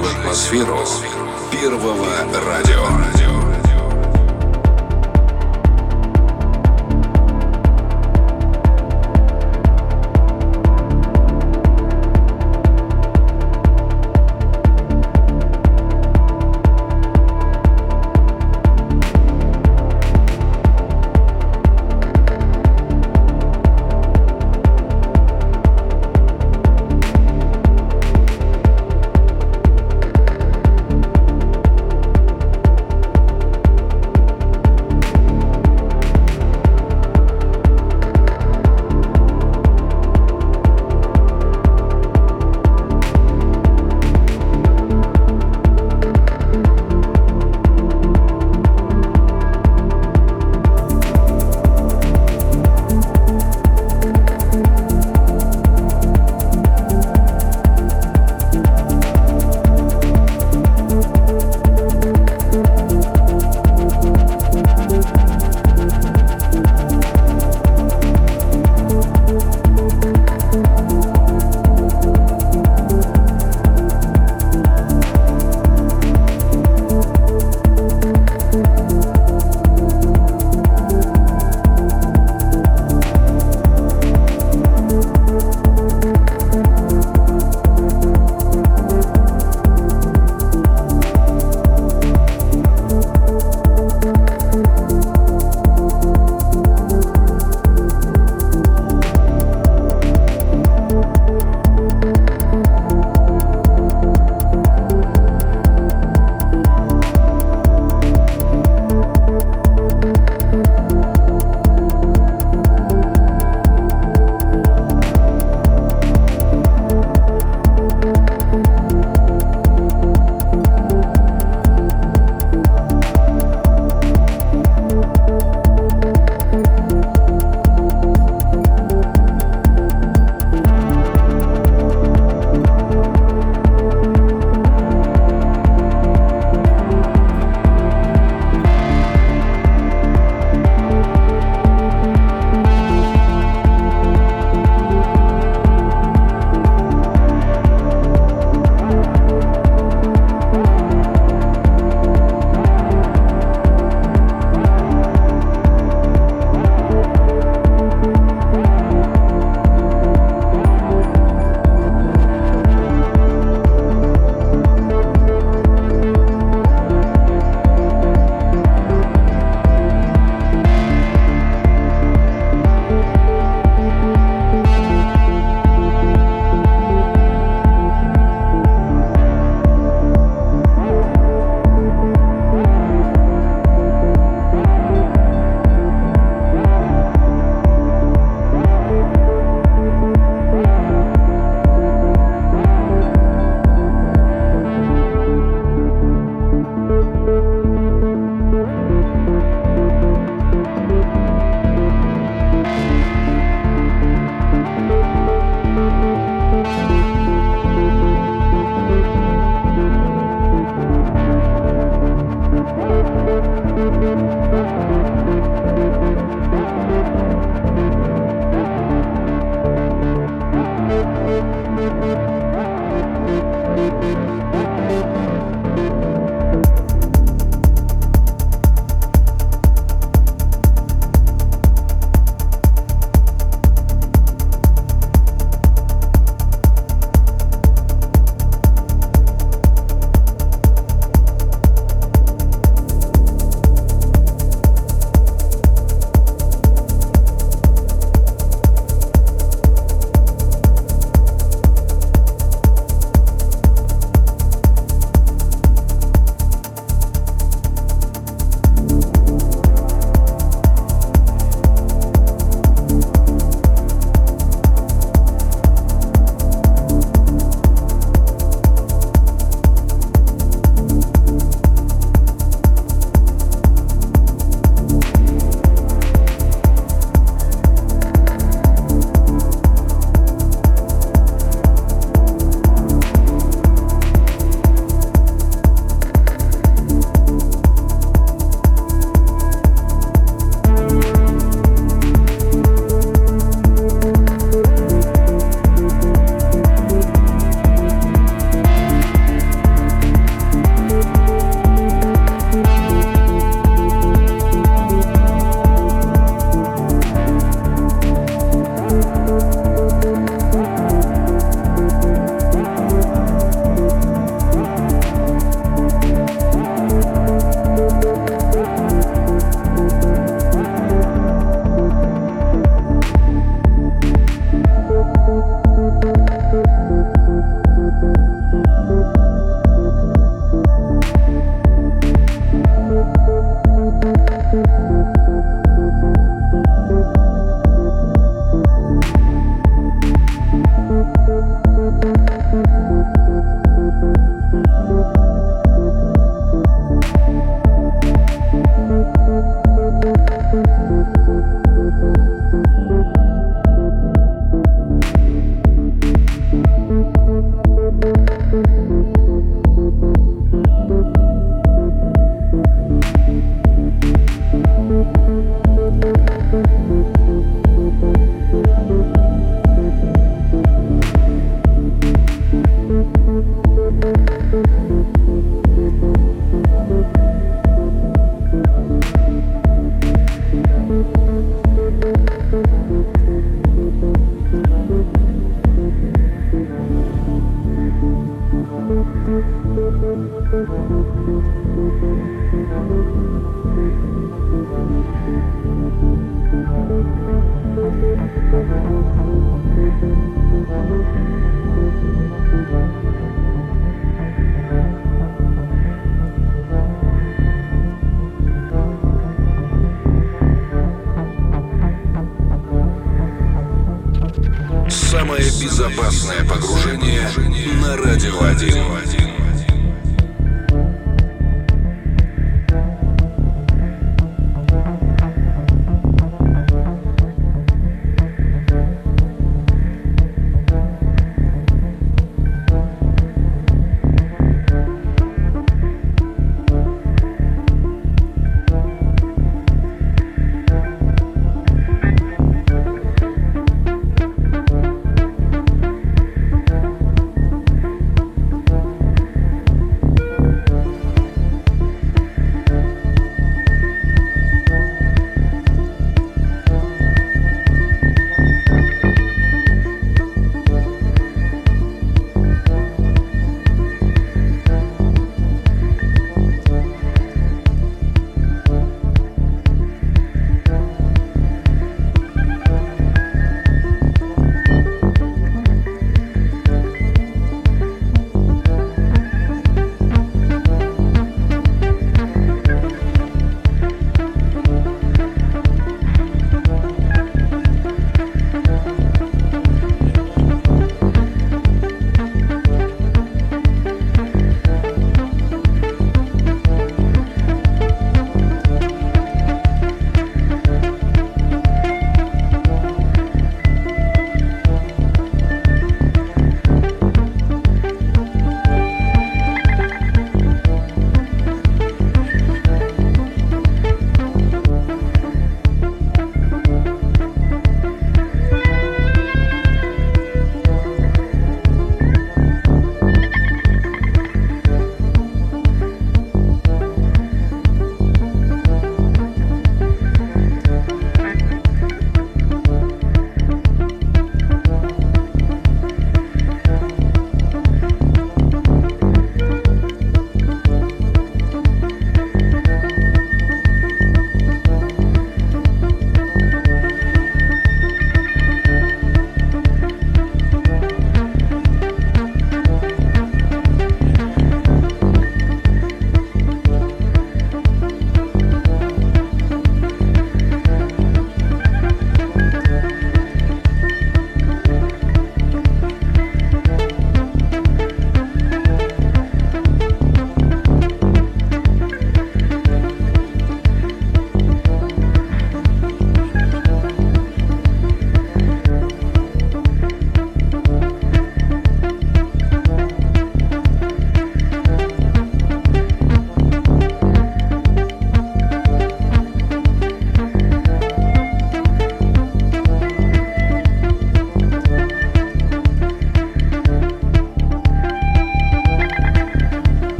В атмосферу первого радио.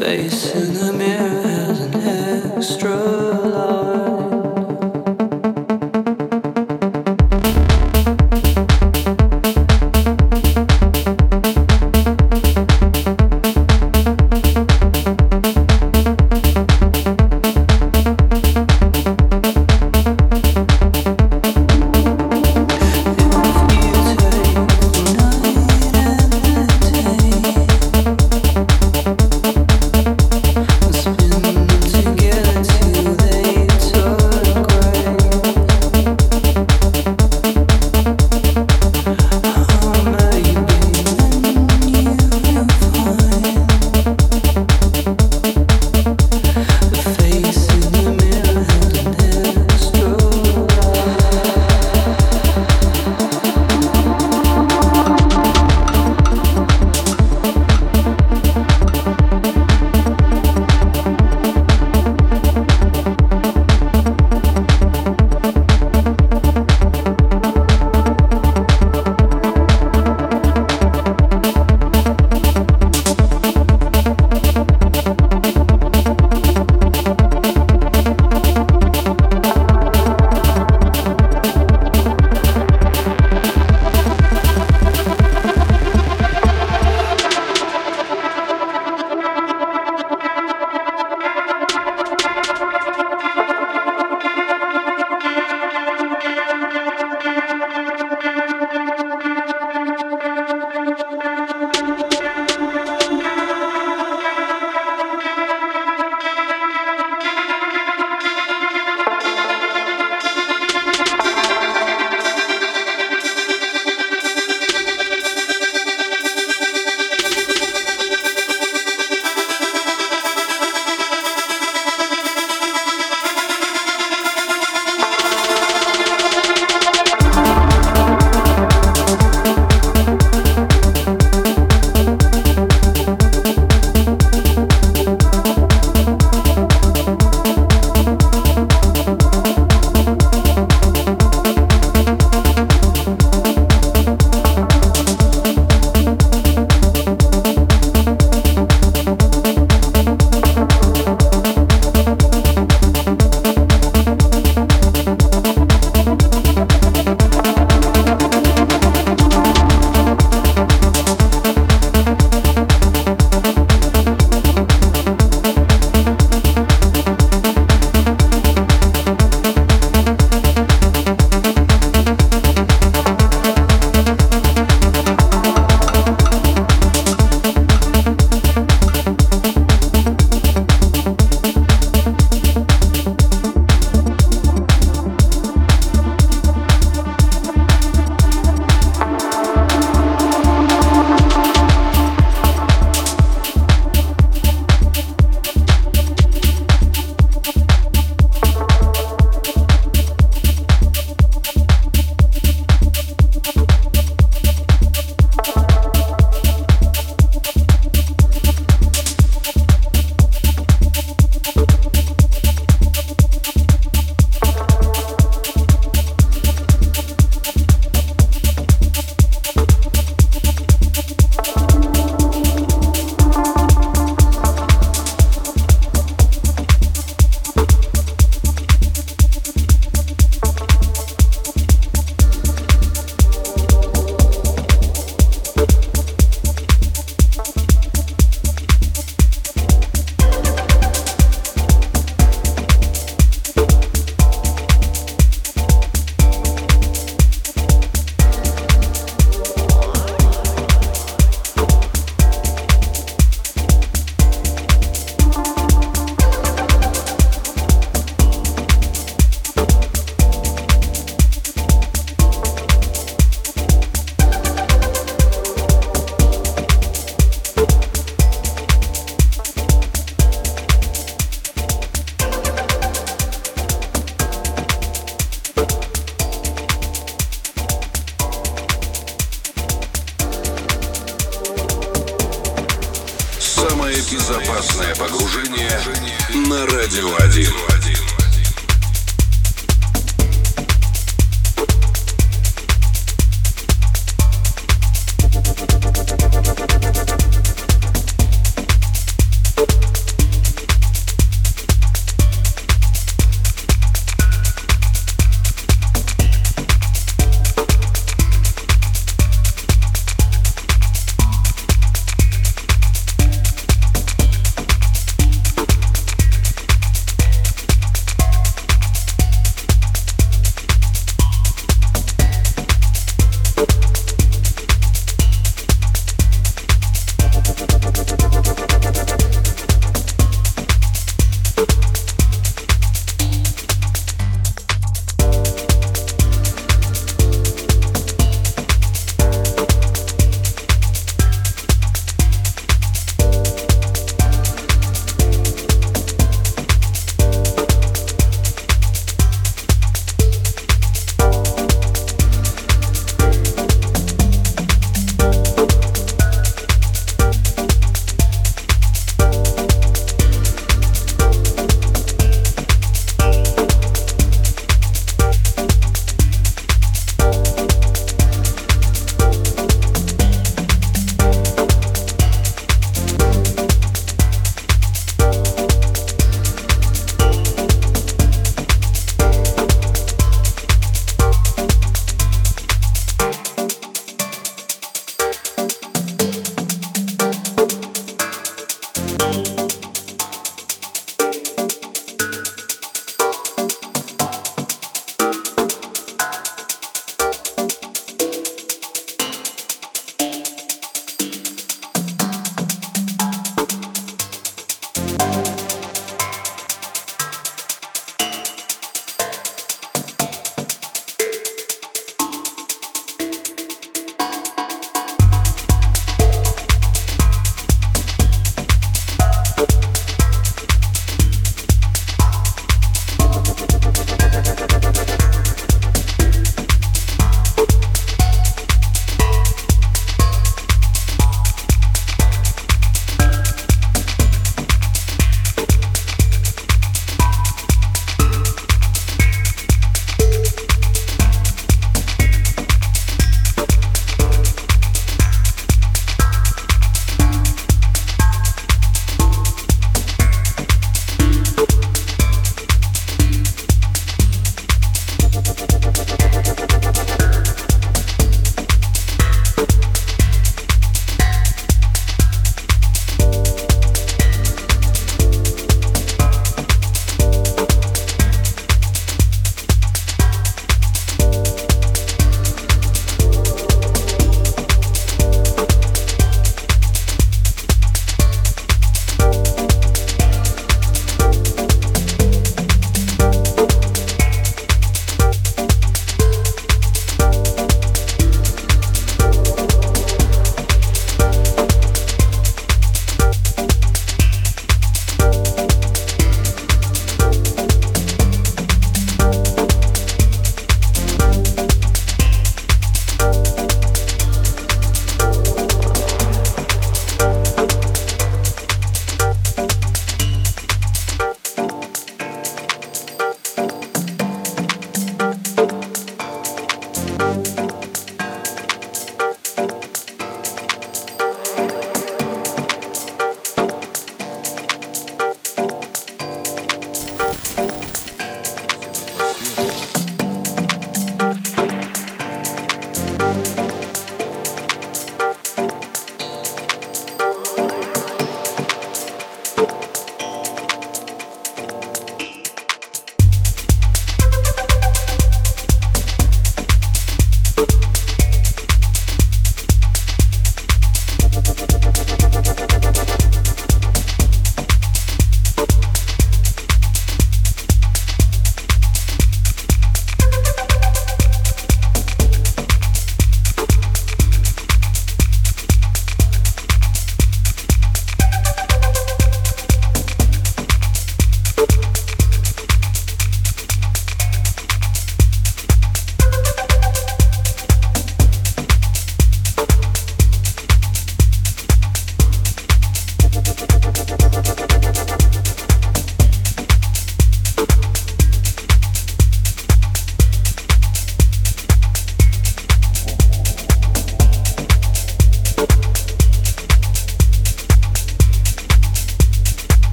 face in the mirror.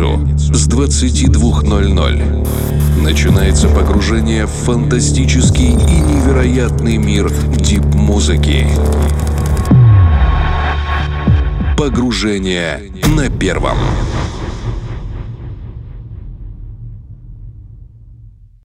Пятницу с 22.00 начинается погружение в фантастический и невероятный мир дип-музыки. Погружение на первом.